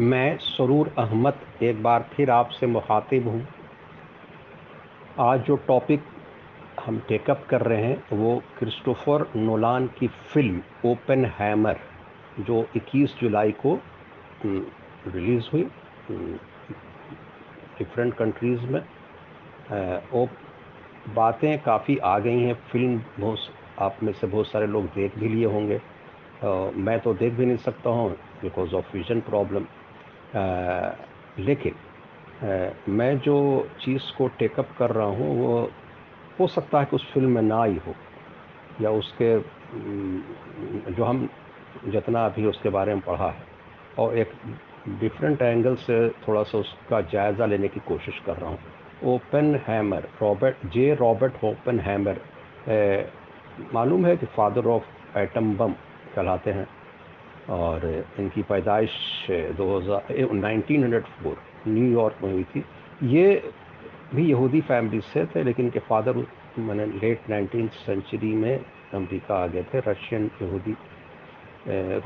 मैं सरूर अहमद एक बार फिर आपसे मुखातिब हूँ। आज जो टॉपिक हम टेकअप कर रहे हैं, वो क्रिस्टोफर नोलान की फ़िल्म ओपन हैमर जो 21 जुलाई को रिलीज़ हुई डिफरेंट कंट्रीज़ में। वो बातें काफ़ी आ गई हैं। फ़िल्म बहुत आप में से बहुत सारे लोग देख भी लिए होंगे। मैं तो देख भी नहीं सकता हूँ बिकॉज़ ऑफ़ विजन प्रॉब्लम लेकिन मैं जो चीज़ को टेकअप कर रहा हूँ, वो, हो सकता है कि उस फ़िल्म में ना ही हो, या उसके जो हम जितना अभी उसके बारे में पढ़ा है, और एक डिफरेंट एंगल से थोड़ा सा उसका जायज़ा लेने की कोशिश कर रहा हूँ। Oppenheimer Robert J Robert Oppenheimer मालूम है कि फादर ऑफ़ एटम बम कहलाते हैं। और इनकी पैदाइश 2000 1904 न्यूयॉर्क में हुई थी। ये भी यहूदी फैमिली से थे, लेकिन इनके फादर मैंने लेट नाइनटीन सेंचुरी में अमेरिका आ गए थे, रशियन यहूदी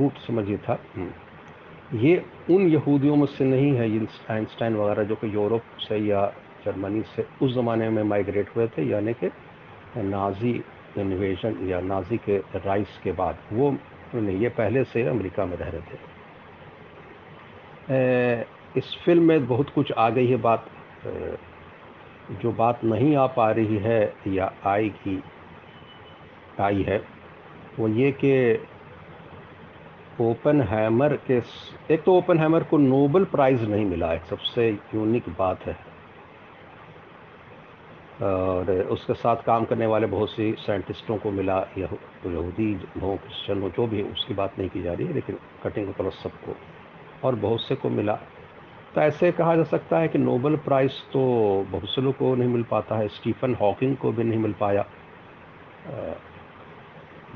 रूट समझिए था। हम्म। ये उन यहूदियों में से नहीं है आइंस्टाइन वगैरह, जो कि यूरोप से या जर्मनी से उस ज़माने में माइग्रेट हुए थे, यानी कि नाजी इन्वेजन या नाजी के राइस के बाद। वो नहीं, ये पहले से अमेरिका में रह रहे थे। इस फ़िल्म में बहुत कुछ आ गई है बात। जो बात नहीं आ पा रही है या आएगी आई है, वो ये कि ओपन हैमर के एक तो ओपन हैमर को नोबल प्राइज़ नहीं मिला, एक सबसे यूनिक बात है। और उसके साथ काम करने वाले बहुत सी साइंटिस्टों को मिला यहूदी हो क्रिश्चन हो जो भी उसकी बात नहीं की जा रही है, लेकिन कटिंग अक्रॉस सबको, और बहुत से को मिला। तो ऐसे कहा जा सकता है कि नोबल प्राइज़ तो बहुत से को नहीं मिल पाता है, स्टीफन हॉकिंग को भी नहीं मिल पाया।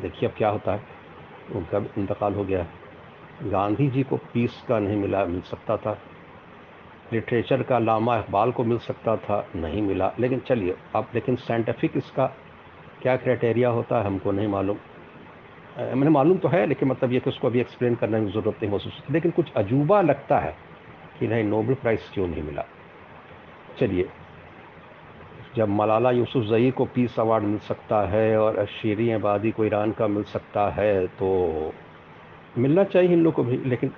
देखिए अब क्या होता है, उनका इंतकाल हो गया गांधी जी को पीस का नहीं मिला, मिल सकता था। लिटरेचर का लामा इकबाल को मिल सकता था? नहीं मिला। लेकिन चलिए, अब लेकिन साइंटिफिक इसका क्या क्राइटेरिया होता है, हमको नहीं मालूम। मैंने मालूम तो है, लेकिन मतलब ये कि उसको अभी एक्सप्लेन करने की ज़रूरत नहीं सकती। लेकिन कुछ अजूबा लगता है कि नहीं नोबल प्राइज़ क्यों नहीं मिला? चलिए, जब मलाला यूसुफ जई को पीस अवार्ड मिल सकता है और शीरी आबादी को ईरान का मिल सकता है तो मिलना चाहिए इन लोग को भी, लेकिन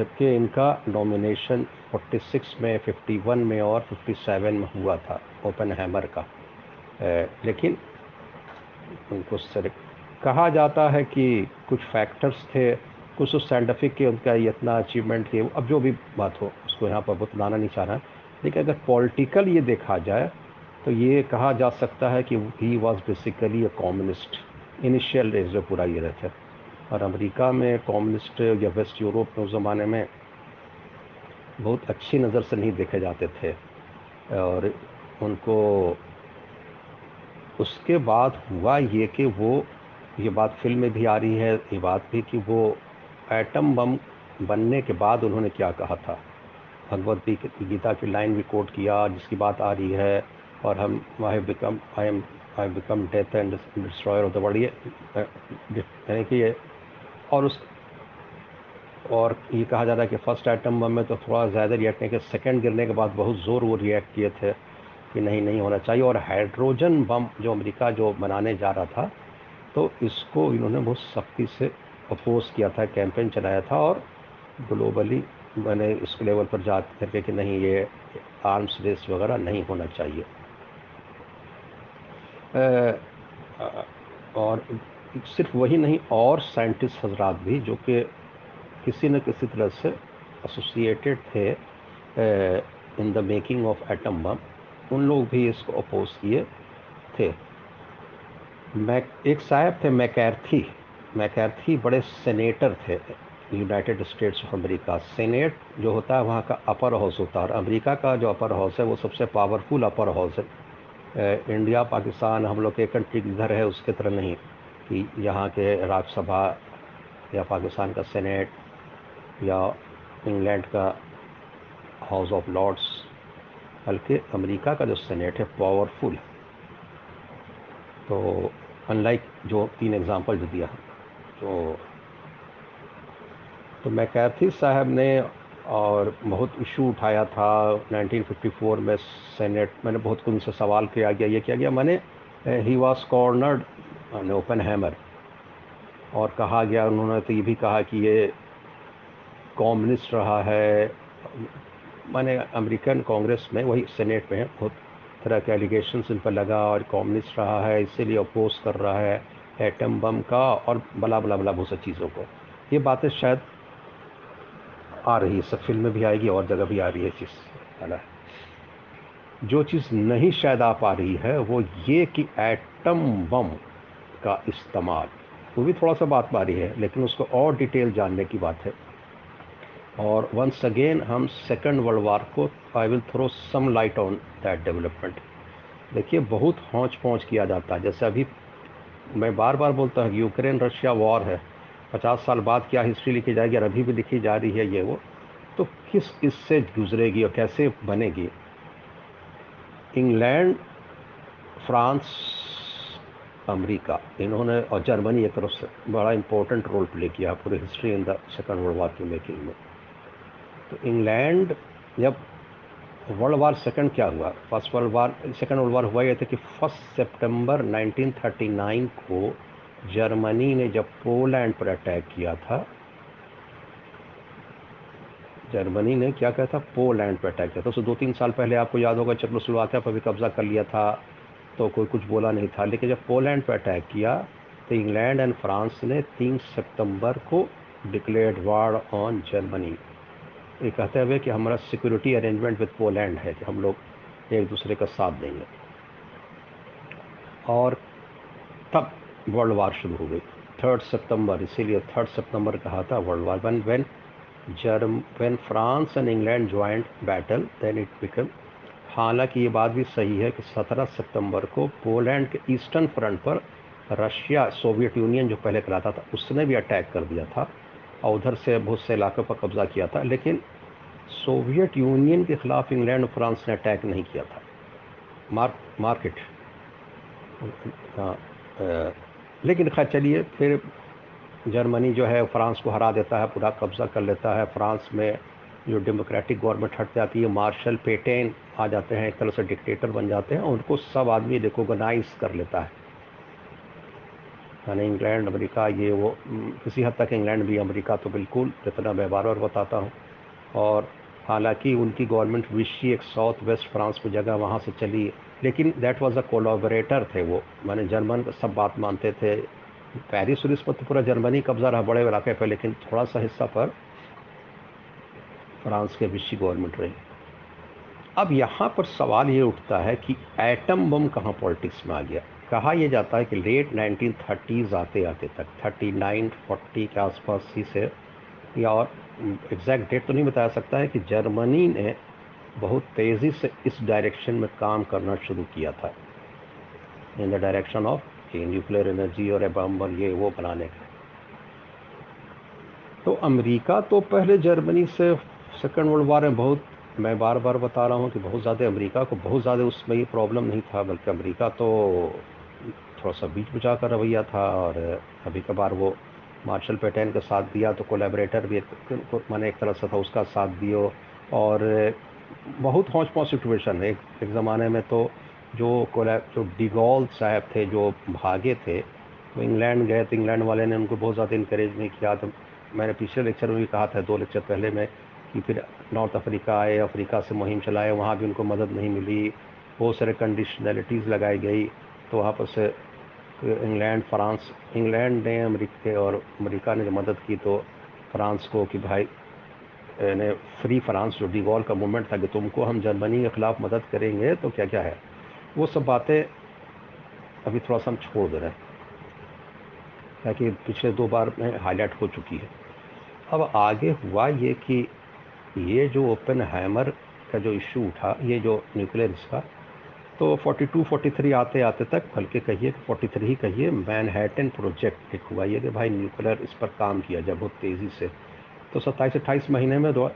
जबकि इनका नॉमिनेशन 46 में 51 में और 57 में हुआ था ओपन हैमर का लेकिन उनको सर, कहा जाता है कि कुछ फैक्टर्स थे, कुछ उस साइंटिफिक के उनका ये इतना अचीवमेंट थे, अब जो भी बात हो, उसको यहाँ पर बतलाना नहीं चाह रहा। लेकिन अगर पॉलिटिकल ये देखा जाए तो ये कहा जा सकता है कि he was basically a communist initial days जो पूरा ये रहते और अमेरिका में कम्युनिस्ट या वेस्ट यूरोप में उस ज़माने में बहुत अच्छी नज़र से नहीं देखे जाते थे। और उनको उसके बाद हुआ ये कि वो, ये बात फ़िल्म में भी आ रही है, ये बात भी कि वो एटम बम बनने के बाद उन्होंने क्या कहा था। भगवत गीता की लाइन भी कोट किया, जिसकी बात आ रही है, और हम, I become, I am, I become death and destroyer of the world, ये यानी कि ये और उस, और ये कहा जा रहा है कि फ़र्स्ट आइटम बम में तो थोड़ा ज़्यादा रिएक्ट नहीं किया। सेकेंड गिरने के बाद बहुत ज़ोर वो रिएक्ट किए थे कि नहीं नहीं होना चाहिए। और हाइड्रोजन बम जो अमेरिका जो बनाने जा रहा था तो इसको इन्होंने बहुत सख्ती से अपोज किया था कैंपेन चलाया था और ग्लोबली मैंने इस लेवल पर जा करके कि नहीं, ये आर्म्स रेस वगैरह नहीं होना चाहिए। और सिर्फ़ वही नहीं, और साइंटिस्ट हजरात भी, जो कि किसी न किसी तरह से एसोसिएटेड थे in the making of atom bomb उन लोग भी इसको अपोज किए थे। मैक, एक साहब थे, मैकैर्थी। मैकैर्थी बड़े सेनेटर थे United States of America senate जो होता है, वहाँ का अपर हाउस होता है अमेरिका का जो अपर हाउस है, वो सबसे पावरफुल अपर हाउस है। इंडिया पाकिस्तान हम लोग के कंट्री इधर है, उसके तरह नहीं। कि यहाँ के राज्यसभा या पाकिस्तान का सेनेट या इंग्लैंड का हाउस ऑफ़ लॉर्ड्स, बल्कि अमेरिका का जो सेनेट है पावरफुल है। तो अनलाइक जो तीन एग्जांपल जो दिया तो तो मैकैथी साहब ने और बहुत इशू उठाया था 1954 में सेनेट। मैंने बहुत कुछ उनसे सवाल किया गया ये किया गया मैंने he was cornered Oppenheimer. और कहा गया, उन्होंने तो ये भी कहा कि ये कॉम्युनिस्ट रहा है। मैंने अमेरिकन कांग्रेस में वही सेनेट में बहुत तरह के एलिगेशन इन पर लगा और कॉम्युनिस्ट रहा है, इसीलिए अपोज कर रहा है एटम बम का और बला बला बला बहुत चीज़ों को। ये बातें शायद आ रही है सब फ़िल्म में भी आएगी, और जगह भी आ रही है चीज़ है ना? जो चीज़ नहीं शायद आ पा रही है, वो ये कि एटम बम का इस्तेमाल। वो भी थोड़ा सा बात बारी है, लेकिन उसको और डिटेल जानने की बात है। और वंस अगेन हम सेकेंड वर्ल्ड वार को I will throw some light on that development देखिए, बहुत हौच पहुँच किया जाता है। जैसे अभी मैं बार बार बोलता हूँ यूक्रेन रशिया वॉर है। पचास साल बाद क्या हिस्ट्री लिखी जाएगी और अभी भी लिखी जा रही है ये वो? तो किस इससे गुजरेगी और कैसे बनेगी? England France America. इन्होंने, और जर्मनी एक तरफ़ से बड़ा इंपॉर्टेंट रोल प्ले किया पूरी history in the second world war की मेकिंग में। तो इंग्लैंड, जब वर्ल्ड वार सेकंड क्या हुआ? First world war second world war हुआ ये था कि फ़र्स्ट सितंबर 1939 को जर्मनी ने जब पोलैंड पर अटैक किया था, जर्मनी ने क्या कहा था? पोलैंड पर अटैक किया था। तो दो तीन साल पहले आपको याद होगा चेकोस्लोवाकिया पर भी कब्जा कर लिया था। तो कोई कुछ बोला नहीं था। लेकिन जब पोलैंड पर अटैक किया तो इंग्लैंड एंड फ्रांस ने तीन सितंबर को डिक्लेयर्ड वार ऑन जर्मनी। ये कहते हुए कि हमारा सिक्योरिटी अरेंजमेंट विद पोलैंड है कि हम लोग एक दूसरे का साथ देंगे। और तब वर्ल्ड वार शुरू हो गई। थर्ड सितंबर, इसीलिए थर्ड सितंबर कहा था world war. One when germ when France and England joint battle then it become हालाँकि ये बात भी सही है कि 17 सितंबर को पोलैंड के ईस्टर्न फ्रंट पर रशिया सोवियत यूनियन जो पहले कराता था, उसने भी अटैक कर दिया था और उधर से बहुत से इलाकों पर कब्जा किया था, लेकिन सोवियत यूनियन के ख़िलाफ़ इंग्लैंड और फ्रांस ने अटैक नहीं किया था। Mark, market. लेकिन खैर चलिए, फिर जर्मनी जो है, फ्रांस को हरा देता है, पूरा कब्ज़ा कर लेता है। फ्रांस में जो डेमोक्रेटिक गवर्नमेंट हट जाती है, मार्शल पेटेन आ जाते हैं, एक तरह से डिक्टेटर बन जाते हैं और उनको सब आदमी रिकोगनाइज कर लेता है। यानी इंग्लैंड, अमेरिका, ये वो किसी हद तक इंग्लैंड भी अमेरिका तो बिल्कुल जितना मैं बार बार बताता हूँ। और हालाँकि उनकी गवर्नमेंट विशी एक साउथ वेस्ट फ्रांस में जगह वहाँ से चली, लेकिन दैट वाज अ कोलाबरेटर थे वो। मैंने जर्मन सब बात मानते थे। पेरिस उरिस पर तो पूरा जर्मनी कब्जा रहा, बड़े इलाके पर, लेकिन थोड़ा सा हिस्सा पर फ्रांस के विशी गवर्नमेंट रही। अब यहाँ पर सवाल ये उठता है कि एटम बम कहाँ पॉलिटिक्स में आ गया? कहा यह जाता है कि लेट 1930s आते आते तक 39 40 के आसपास ही से, या और एग्जैक्ट डेट तो नहीं बताया सकता है कि जर्मनी ने बहुत तेज़ी से इस डायरेक्शन में काम करना शुरू किया था। In the direction of nuclear energy और बम ये वो बनाने का। तो अमेरिका तो पहले जर्मनी से सेकेंड वर्ल्ड वार में बहुत, मैं बार बार बता रहा हूँ कि बहुत ज़्यादा अमेरिका को बहुत ज़्यादा उसमें ये प्रॉब्लम नहीं था, बल्कि अमेरिका तो थोड़ा सा बीच बुझा कर रवैया था और कभी कभार वो मार्शल पेटेन का साथ दिया तो कोलेबरेटर भी एक मैंने एक तरह से था, उसका साथ दियो और बहुत हौच पौच सिचुएशन है। एक ज़माने में तो जो जो डिगॉल साहब थे, जो भागे थे, वो इंग्लैंड गए तो इंग्लैंड वाले ने उनको बहुत ज़्यादा इंकरेज नहीं किया। तो मैंने पिछले लेक्चर में भी कहा था, दो लेक्चर पहले में कि फिर नॉर्थ अफ्रीका आए, अफ्रीका से मुहिम चलाए, वहाँ भी उनको मदद नहीं मिली। बहुत सारे कंडीशनलिटीज़ लगाई गई। तो वहाँ पर से इंग्लैंड, फ्रांस, इंग्लैंड ने अमेरिका और अमेरिका ने जो मदद की तो फ्रांस को कि भाई ने फ्री फ्रांस जो डिगॉल का मूवमेंट था कि तुमको हम जर्मनी के ख़िलाफ़ मदद करेंगे तो क्या क्या है? वो सब बातें अभी थोड़ा सा हम छोड़ दे रहे हैं। ताकि पिछले दो बार में हाईलाइट हो चुकी है। अब आगे हुआ ये कि ये जो ओपन हैमर का जो इशू उठा, ये जो न्यूक्लियर इसका तो 42 43 आते आते तक बल्कि कहिए कि 43 ही कहिए मैनहैटन प्रोजेक्ट एक हुआ। ये कि भाई न्यूक्लियर इस पर काम किया जाए बहुत तेज़ी से। तो सत्ताईस, अट्ठाईस महीने में दो,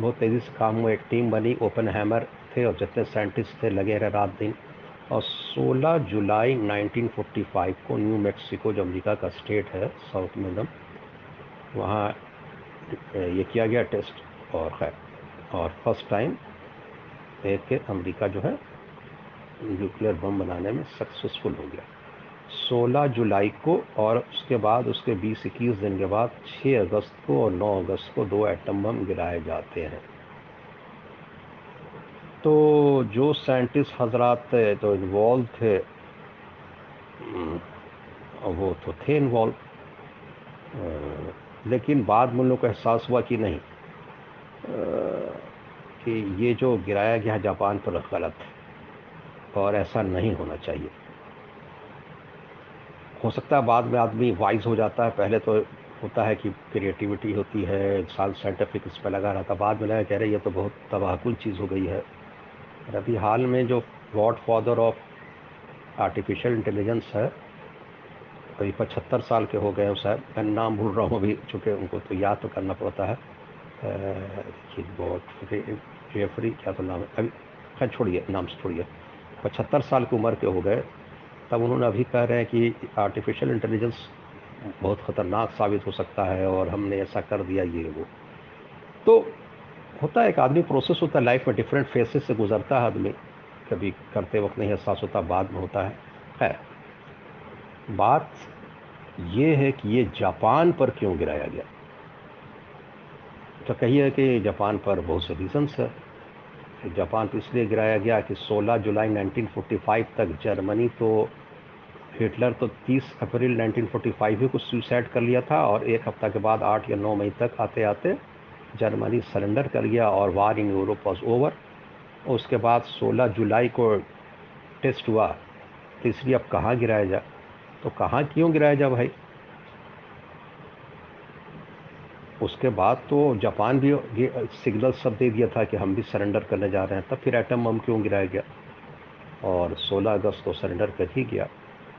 बहुत तेज़ी से काम हुआ। एक टीम बनी, ओपन हैमर थे और जितने साइंटिस्ट थे, लगे रहे रात दिन। और 16 जुलाई 1945 को न्यू मैक्सिको जो अमेरिका का स्टेट है, साउथ में एकदम, वहाँ ये किया गया टेस्ट। और खैर और फ़र्स्ट टाइम एक अमेरिका जो है न्यूक्लियर बम बनाने में सक्सेसफुल हो गया। 16 जुलाई को और उसके बाद उसके 20-21 दिन के बाद 6 अगस्त को और 9 अगस्त को दो एटम बम गिराए जाते हैं। तो जो साइंटिस्ट हजरात थे तो इन्वॉल्व थे हम्म, वो तो थे इन्वॉल्व लेकिन बाद में उन लोग को एहसास हुआ कि नहीं कि ये जो गिराया गया जापान पर गलत है, और ऐसा नहीं होना चाहिए। हो सकता है बाद में आदमी वाइज हो जाता है। पहले तो होता है कि क्रिएटिविटी होती है एक साल साइंटिफिक इस पर लगा रहा था। बाद में लगा, कह रहे ये तो बहुत तबाहकुल चीज़ हो गई है। और अभी हाल में जो God father of artificial intelligence है, करीब पचहत्तर साल के हो गए हैं, शायद मैं नाम भूल रहा हूँ अभी, चूँकि उनको तो याद तो करना पड़ता है। देखिए गॉड जेफरी क्या तो नाम है, अभी, खैर छोड़िए, नाम से छोड़िए। पचहत्तर साल की उम्र के हो गए, तब उन्होंने अभी कह रहे हैं कि आर्टिफिशियल इंटेलिजेंस बहुत ख़तरनाक साबित हो सकता है और हमने ऐसा कर दिया ये वो। तो होता है एक आदमी प्रोसेस होता है लाइफ में डिफरेंट फेसेस से गुजरता है आदमी। कभी करते वक्त नहीं, एहसास होता, बाद में होता है। खैर, बात ये है कि ये जापान पर क्यों गिराया गया? तो कहिए कि जापान पर बहुत से रीज़न्स है। जापान पर इसलिए गिराया गया कि 16 जुलाई 1945 तक जर्मनी तो हिटलर तो 30 अप्रैल 1945 ही को सुसाइड कर लिया था और एक हफ़्ता के बाद 8 या 9 मई तक आते आते जर्मनी सरेंडर कर गया और war in Europe was over उसके बाद 16 जुलाई को टेस्ट हुआ। तो इसलिए अब कहाँ गिराया जाए तो कहाँ क्यों गिराया जाए भाई? उसके बाद तो जापान भी ये सिग्नल सब दे दिया था कि हम भी सरेंडर करने जा रहे हैं, तब फिर एटम बम क्यों गिराया गया? और 16 अगस्त को सरेंडर कर ही गया।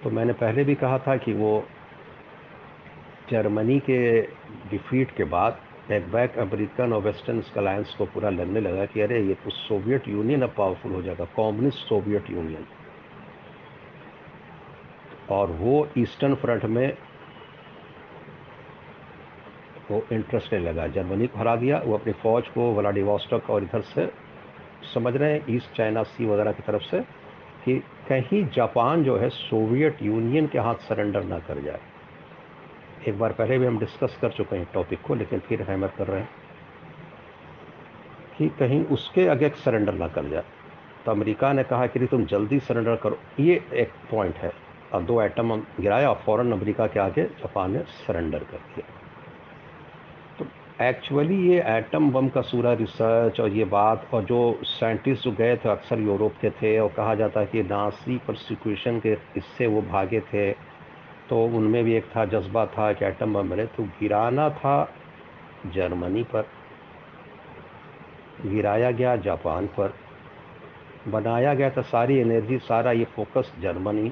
तो मैंने पहले भी कहा था कि वो जर्मनी के डिफीट के बाद एक बैक अमेरिकन और वेस्टर्न अलायंस को पूरा लगने लगा कि अरे, ये तो सोवियत यूनियन अब पावरफुल हो जाएगा, कम्युनिस्ट सोवियत यूनियन। और वो ईस्टर्न फ्रंट में वो इंटरेस्ट नहीं लगा। जर्मनी को हरा दिया, वो अपनी फ़ौज को व्लाडिवॉस्टक और इधर से समझ रहे हैं, ईस्ट चाइना, सी वगैरह की तरफ़ से, कि कहीं जापान जो है सोवियत यूनियन के हाथ सरेंडर ना कर जाए। एक बार पहले भी हम डिस्कस कर चुके हैं टॉपिक को, लेकिन फिर हैमर कर रहे हैं कि कहीं उसके आगे सरेंडर ना कर जाए। तो अमेरिका ने कहा कि तुम जल्दी सरेंडर करो। ये एक पॉइंट है। और दो एटम गिराया, और फ़ौरन अमेरिका के आगे जापान ने सरेंडर कर दिया। एक्चुअली ये एटम बम का सूरा रिसर्च और ये बात और जो साइंटिस्ट जो गए थे, अक्सर यूरोप के थे और कहा जाता है कि नासी प्रोसिक्यूशन के इससे वो भागे थे। तो उनमें भी एक था, जज्बा था कि एटम बम बने तो गिराना था जर्मनी पर। गिराया गया जापान पर। बनाया गया था सारी एनर्जी सारा ये फोकस जर्मनी।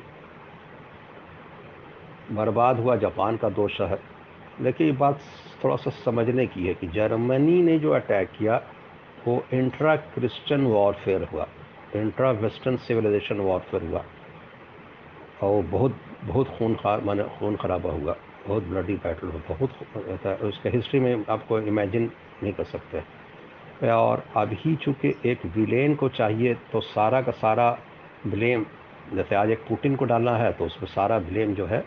बर्बाद हुआ जापान का दो शहर। लेकिन ये बात थोड़ा सा समझने की है कि जर्मनी ने जो अटैक किया, वो इंट्रा क्रिश्चियन वॉरफेयर हुआ इंट्रा वेस्टर्न सिविलाइजेशन वॉरफेयर हुआ। और बहुत बहुत खून खार माने खून खराबा हुआ, बहुत ब्लडी बैटल हुआ, बहुत उसका हिस्ट्री में आपको इमेजिन नहीं कर सकते। और अभी चूँकि एक विलेन को चाहिए तो सारा का सारा ब्लेम जैसे आज एक पुटिन को डालना है तो उसमें सारा ब्लेम जो है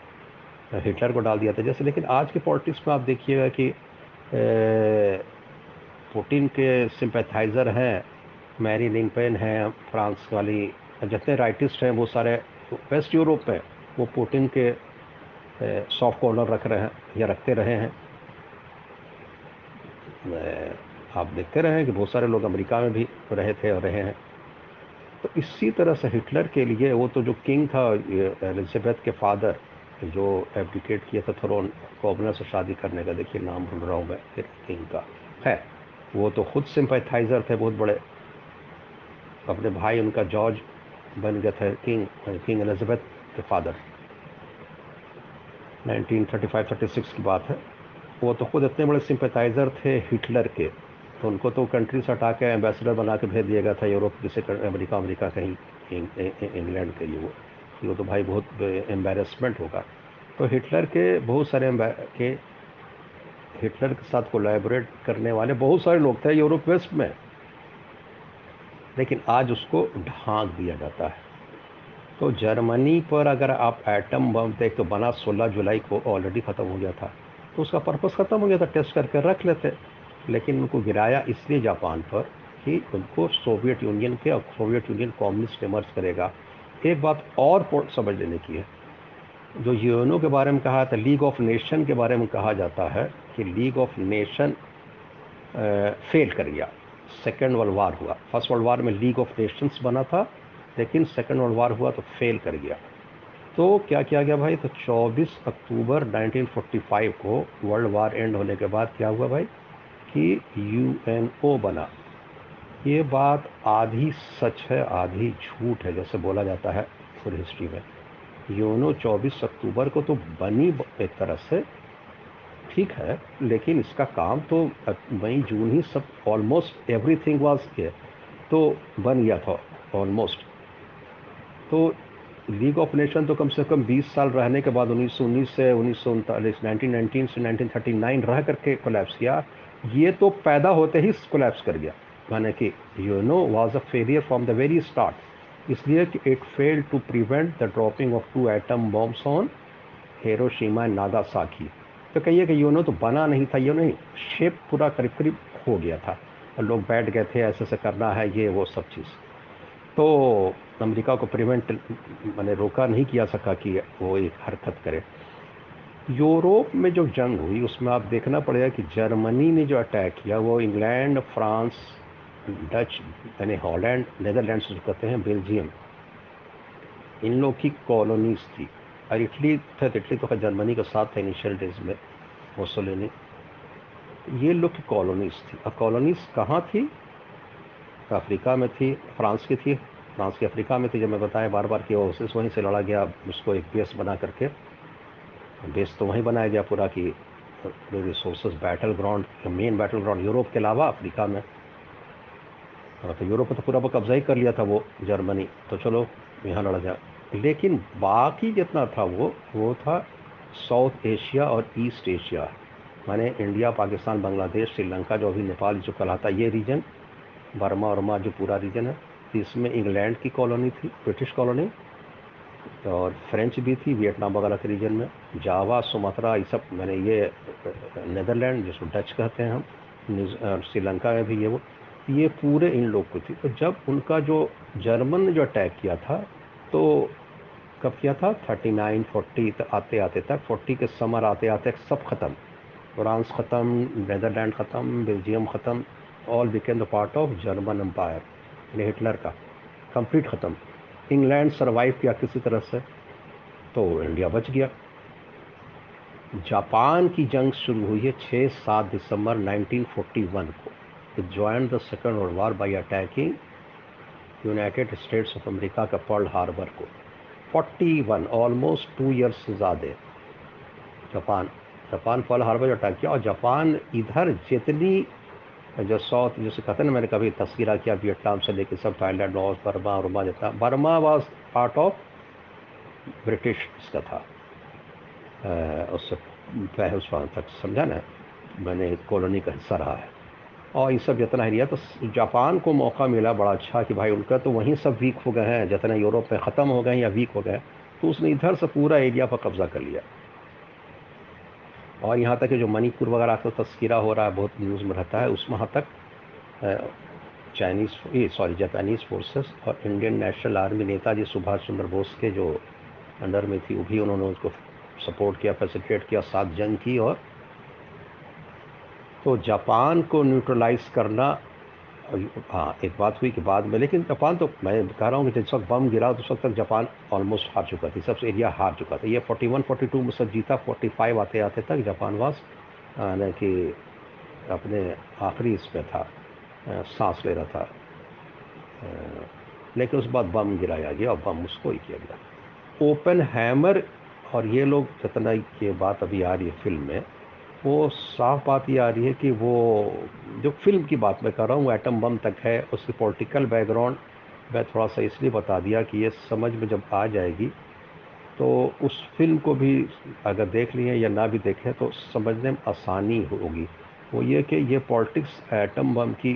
हिटलर को डाल दिया था जैसे, लेकिन आज के पॉलिटिक्स में आप देखिएगा कि पुटिन के सिंपैथाइज़र हैं, मैरी लिंपेन हैं, फ्रांस वाली जितने राइटिस्ट हैं, वो सारे वेस्ट यूरोप में, वो पुटिन के सॉफ्ट कॉर्नर रख रहे हैं, या रखते रहे हैं। आप देखते रहे हैं कि बहुत सारे लोग अमेरिका में भी रहे थे और रहे हैं। तो इसी तरह से हिटलर के लिए वो तो जो किंग था एलिजाबेथ के फादर जो एब्डिकेट किया था थ्रोन गवर्नर से शादी करने का देखिए नाम भूल रहा हूँ मैं, फिर किंग का। है वो तो खुद सिंपैथाइज़र थे, बहुत बड़े। अपने भाई, उनका जॉर्ज बन गए थे किंग किंग एलिजाबेथ के फादर 1935-36 की बात है। वो तो खुद इतने बड़े सिंपैथाइज़र थे हिटलर के तो उनको तो कंट्री से हटा के एम्बेसडर बना के भेज दिया गया था यूरोप जिसे अमेरिका अमेरिका कहीं इंग्लैंड के लिए वो। वो तो भाई बहुत एम्बेरसमेंट होगा। तो हिटलर के बहुत सारे के हिटलर के साथ कोलैबोरेट करने वाले बहुत सारे लोग थे यूरोप वेस्ट में। लेकिन आज उसको ढांक दिया जाता है। तो जर्मनी पर अगर आप एटम बम देख तो बना 16 जुलाई को ऑलरेडी ख़त्म हो गया था। तो उसका पर्पस ख़त्म हो गया था टेस्ट करके रख लेते। लेकिन उनको गिराया इसलिए जापान पर कि उनको सोवियत यूनियन के और सोवियत यूनियन कम्युनिस्ट इमर्ज करेगा। एक बात और समझ लेने की है। जो यूएनओ के बारे में कहा था लीग ऑफ़ नेशन के बारे में कहा जाता है कि लीग ऑफ़ नेशन फेल कर गया। सेकेंड वर्ल्ड वार हुआ। फ़र्स्ट वर्ल्ड वार में लीग ऑफ़ नेशंस बना था, लेकिन सेकेंड वर्ल्ड वार हुआ तो फेल कर गया। तो क्या किया गया भाई? तो 24 अक्टूबर 1945 को वर्ल्ड वार एंड होने के बाद क्या हुआ भाई? कि यूएनओ बना। ये बात आधी सच है, आधी झूठ है, जैसे बोला जाता है पूरी हिस्ट्री में। योनो 24 अक्टूबर को तो बनी एक तरह से, ठीक है, लेकिन इसका काम तो मई, जून ही सब ऑलमोस्ट एवरीथिंग वाज किया तो बन गया था ऑलमोस्ट तो लीग ऑफ़ नेशन तो कम से कम 20 साल रहने के बाद 1919 से उन्नीस सौ उनतालीस नाइनटीन से 1939 रह करके कोलैप्स किया, ये तो पैदा होते ही कोलैप्स कर गया। माने कि you know was a failure from the very start इसलिए कि it fail to prevent the dropping of two atom bombs on Hiroshima Nagasaki तो कहिए कि यूनो तो बना नहीं था यूनो शेप पूरा करीब करीब हो गया था। और लोग बैठ गए थे, ऐसे ऐसे करना है, ये, वो सब चीज़। तो अमेरिका को प्रिवेंट मैंने रोका नहीं किया सका कि वो एक हरकत करे। यूरोप में जो जंग हुई, उसमें आप देखना पड़ेगा कि जर्मनी ने जो अटैक किया, वो इंग्लैंड, फ्रांस डच, यानी हॉलैंड नेदरलैंड जो कहते हैं, बेल्जियम। इन लोग की कॉलोनीज थी। और इटली था इटली तो जर्मनी के साथ था इनिशियल डेज़ में मोसोलिनी ये लोग की कॉलोनीज थी। और कॉलोनीज कहाँ थी? अफ्रीका में थी, फ्रांस की थी। फ्रांस की अफ्रीका में थी, जब मैं बताया बार बार कि ओसिस वहीं से लड़ा गया, उसको एक बेस बना करके। बेस तो वहीं बनाया गया पूरा कि resource battle ground main battle ground Europe के अलावा अफ्रीका में। तो यूरोप तो पूरा कब्जा ही कर लिया था वो जर्मनी। तो चलो, यहाँ लड़ा जाए लेकिन बाकी जितना था वो वो था साउथ एशिया और ईस्ट एशिया। माने इंडिया, पाकिस्तान, बांग्लादेश, श्रीलंका, जो अभी नेपाल, जो कहलाता ये रीजन बर्मा वर्मा जो पूरा रीजन है, इसमें इंग्लैंड की कॉलोनी थी, ब्रिटिश कॉलोनी और फ्रेंच भी थी, वियतनाम वगैरह के रीजन में। जावा, सुमात्रा, ये सब, मैंने ये नेदरलैंड, जिसको डच कहते हैं हम श्रीलंका में भी ये वो। ये पूरे इन लोग को थी तो जब उनका जो जर्मन ने जो अटैक किया था तो कब किया था? थर्टी नाइन, फोर्टी आते आते तक, फोर्टी के समर आते आते तक सब ख़त्म। फ्रांस ख़त्म, नैदरलैंड ख़त्म, बेल्जियम ख़त्म all became the part of German empire Hitler का। कंप्लीट ख़त्म। इंग्लैंड सरवाइव किया किसी तरह से तो इंडिया बच गया। जापान की जंग शुरू हुई है 6-7 दिसंबर 1941 को। It join the second world war by attacking United States of America का पर्ल हार्बर को 41 ऑलमोस्ट टू ईयर्स से ज़्यादा Japan Japan Pearl Harbour attack किया और जापान इधर जितनी जो साउथ जैसे कहते हैं मैंने कभी तस्वीर किया वियतनाम से लेकर सब थाईलैंड लॉस बर्मा उर्मा जितना Burma was part of British इसका था उससे पहले उस तक, समझा ना? मैंने कॉलोनी का हिस्सा रहा है। और ये सब जितना एरिया तो जापान को मौका मिला बड़ा अच्छा कि भाई उनका तो वहीं सब वीक हो गए हैं, जितना यूरोप में ख़त्म हो गए या वीक हो गए तो उसने इधर से पूरा एरिया पर कब्ज़ा कर लिया। और यहाँ तक कि जो मणिपुर वगैरह का तस्करा हो रहा है, बहुत न्यूज़ में रहता है, उस वहाँ तक चाइनीज़ सॉरी जापानीज़ फोर्सेस और Indian National Army Netaji Subhash Chandra Bose के जो अंडर में थी, वो भी उन्होंने उसको सपोर्ट किया फैसिलिटेट किया साथ जंग की और तो जापान को न्यूट्रलाइज करना हाँ एक बात हुई कि बाद में, लेकिन जापान तो मैं कह रहा हूँ कि जिस वक्त बम गिरा, उस वक्त तक जापान ऑलमोस्ट हार चुका थी, सबसे एरिया हार चुका था। ये 41 42 में सब जीता 45 आते आते तक जापान वास यानी कि अपने आखिरी इसमें था सांस ले रहा था। लेकिन उस बाद बम गिराया गया और बम उसको ही किया गया। ओपन हैमर और ये लोग जितना ये बात अभी आ रही है फ़िल्म में वो साफ़ बात ये आ रही है कि वो जो फ़िल्म की बात मैं कर रहा हूँ, वो एटम बम तक है, उसकी पॉलिटिकल बैकग्राउंड मैं थोड़ा सा इसलिए बता दिया कि ये समझ में जब आ जाएगी तो उस फ़िल्म को भी अगर देख लिए या ना भी देखें तो समझने में आसानी होगी। वो ये कि ये पॉलिटिक्स एटम बम की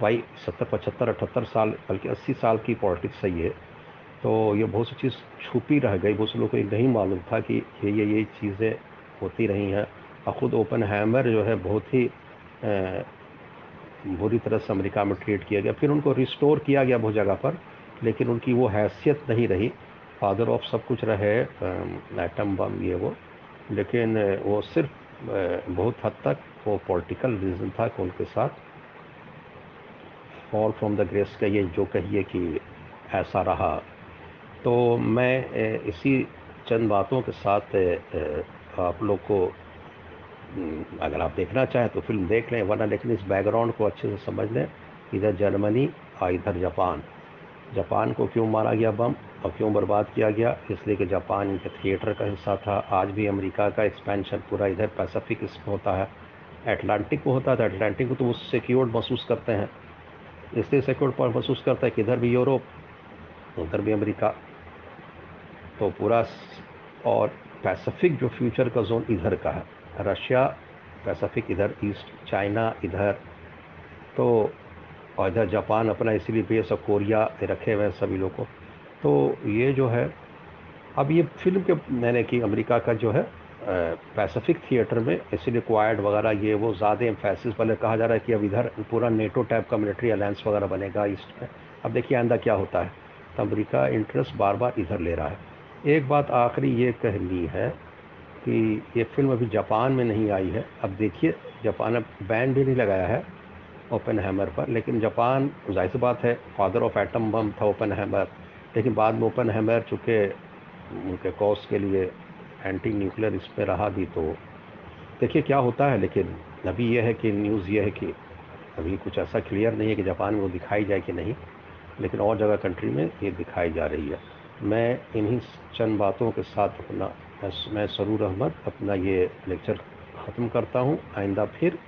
भाई सत्तर, पचहत्तर, अठहत्तर साल, बल्कि अस्सी साल की पॉलिटिक्स सही है तो ये बहुत सी चीज़ छुपी रह गई, बहुत से लोगों को ये नहीं मालूम था कि ये ये ये चीज़ें होती रही हैं। और ख़ुद ओपन हैमर जो है बहुत ही बुरी तरह से अमेरिका में ट्रीट किया गया। फिर उनको रिस्टोर किया गया बहुत जगह पर, लेकिन उनकी वो हैसियत नहीं रही। फादर ऑफ़ सब कुछ रहे एटम बम ये वो, लेकिन वो सिर्फ़ बहुत हद तक वो पॉलिटिकल रीज़न था कि उनके साथ फॉल फ्रॉम द ग्रेस का ये जो कहिए कि ऐसा रहा। तो मैं इसी चंद बातों के साथ आप लोग को अगर आप देखना चाहें तो फ़िल्म देख लें, वरना लेकिन इस बैकग्राउंड को अच्छे से समझ लें इधर जर्मनी और इधर जापान। जापान को क्यों मारा गया बम और क्यों बर्बाद किया गया? इसलिए कि जापान इनके थिएटर का हिस्सा था। आज भी अमेरिका का एक्सपेंशन पूरा इधर पैसिफिक होता है। एटलांटिक को होता था एटलांटिक को तो वो सिक्योर महसूस करते हैं। इसलिए सिक्योर महसूस करता है कि इधर भी यूरोप, उधर भी अमेरिका। तो पूरा और पैसिफिक जो फ्यूचर का जोन इधर का है। रशिया, पैसिफिक इधर, ईस्ट चाइना इधर तो और इधर जापान अपना इसीलिए बेस और कोरिया रखे हुए हैं सभी लोग को। तो ये जो है, अब ये फ़िल्म के मैंने कि अमेरिका का जो है पैसिफिक थिएटर में, इसीलिए क्वाइड वगैरह ये वो ज़्यादा एम्फेसिस वाले कहा जा रहा है कि अब इधर पूरा नेटो टाइप का मिलिट्री अलायंस वगैरह बनेगा ईस्ट में। अब देखिए आंदा क्या होता है तो अमरीका इंटरेस्ट बार बार इधर ले रहा है। एक बात आखिरी ये कहनी है कि ये फ़िल्म अभी जापान में नहीं आई है। अब देखिए, जापान अब बैन भी नहीं लगाया है ओपन हैमर पर, लेकिन जापान, ज़ाहिर सी बात है, फादर ऑफ़ एटम बम था ओपन हैमर लेकिन बाद में ओपन हैमर चूँकि उनके कॉज के लिए एंटी न्यूक्लियर इस पर रहा भी तो देखिए क्या होता है, लेकिन अभी यह है कि न्यूज़ यह है कि अभी कुछ ऐसा क्लियर नहीं है कि जापान में वो दिखाई जाए कि नहीं, लेकिन और जगह कंट्री में ये दिखाई जा रही है। मैं इन्हीं चंद बातों के साथ अपना मैं सरूर अहमद अपना ये लेक्चर ख़त्म करता हूँ। आइंदा फिर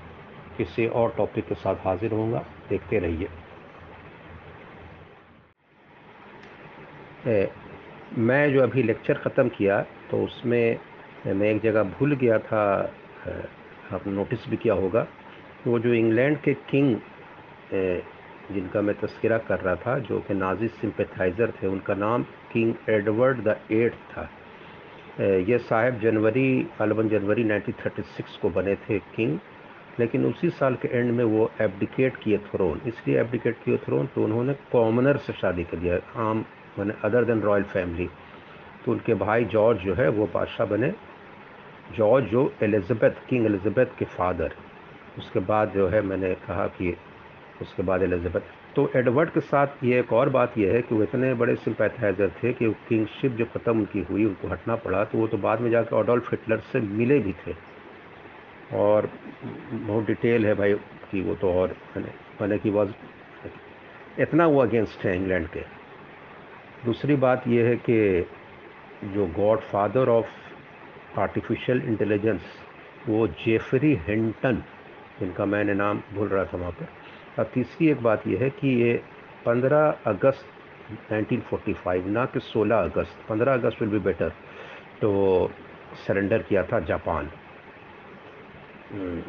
किसी और टॉपिक के साथ हाजिर होऊँगा। देखते रहिए। मैं जो अभी लेक्चर ख़त्म किया तो उसमें मैं एक जगह भूल गया था आपने नोटिस भी किया होगा। वो जो इंग्लैंड के किंग जिनका मैं तस्करा कर रहा था, जो कि नाजी सिंपथाइज़र थे, उनका नाम किंग एडवर्ड द एट था। ये साहब जनवरी गालबन जनवरी 1936 को बने थे किंग, लेकिन उसी साल के एंड में वो एबडिकेट किए थ्रोन। इसलिए एबडिकेट किए थ्रोन तो उन्होंने कॉमनर से शादी कर दिया आम मैंने अदर देन रॉयल फैमिली। तो उनके भाई जॉर्ज जो है, वो बादशाह बने। जॉर्ज जो एलिज़ाबेथ, किंग एलिज़ाबेथ के फादर। उसके बाद जो है मैंने कहा कि उसके बाद एलिज़ाबेथ तो एडवर्ड के साथ ये एक और बात यह है कि वो इतने बड़े सिंपैथाइजर थे कि किंगशिप जो ख़त्म उनकी हुई, उनको हटना पड़ा तो वो तो बाद में जाकर ऑडोल्फ हिटलर से मिले भी थे। और बहुत डिटेल है भाई कि वो तो और मैंने कि वॉज़ इतना वो अगेंस्ट है इंग्लैंड के। दूसरी बात यह है कि जो God father of artificial intelligence वो जेफरी हिंटन जिनका मैंने नाम भूल रहा था वहाँ पर और तीसरी एक बात यह है कि ये 15 अगस्त 1945 ना कि 16 अगस्त 15 अगस्त विल बी बेटर तो सरेंडर किया था जापान हम्म।